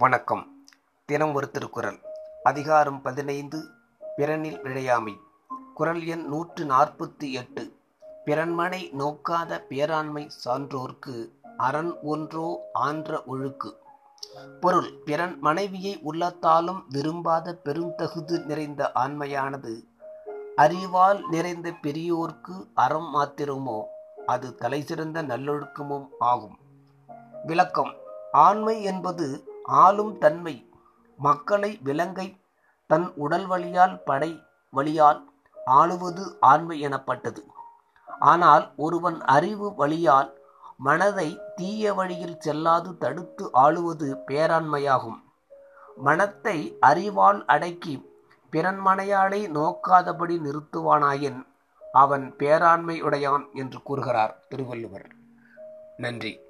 வணக்கம். தினம் ஒரு திருக்குறள். அதிகாரம் பதினைந்து பிறனில் விழையாமை. குறள் எண் நூற்று நாற்பத்தி எட்டு. பிறன்மனை நோக்காத பேராண்மை சான்றோர்க்கு அரண் ஒன்றோ ஆன்ற ஒழுக்கு. பொருள் பிறன் மனைவியை உள்ளத்தாலும் விரும்பாத பெருந்தகுது நிறைந்த ஆண்மையானது அறிவால் நிறைந்த பெரியோர்க்கு அறம் மாத்திரமோ அது தலைசிறந்த நல்லொழுக்கமும் ஆகும். விளக்கம் ஆண்மை என்பது ஆளும் தன்மை மக்களை விலங்கை தன் உடல் வழியால் படை வழியால் ஆளுவது ஆண்மை எனப்பட்டது. ஆனால் ஒருவன் அறிவு வழியால் மனதை தீய வழியில் செல்லாது தடுத்து ஆளுவது பேராண்மையாகும். மனத்தை அறிவால் அடக்கி பிறன்மனையாளை நோக்காதபடி நிறுத்துவானாயின் அவன் பேராண்மையுடையான் என்று கூறுகிறார் திருவள்ளுவர். நன்றி.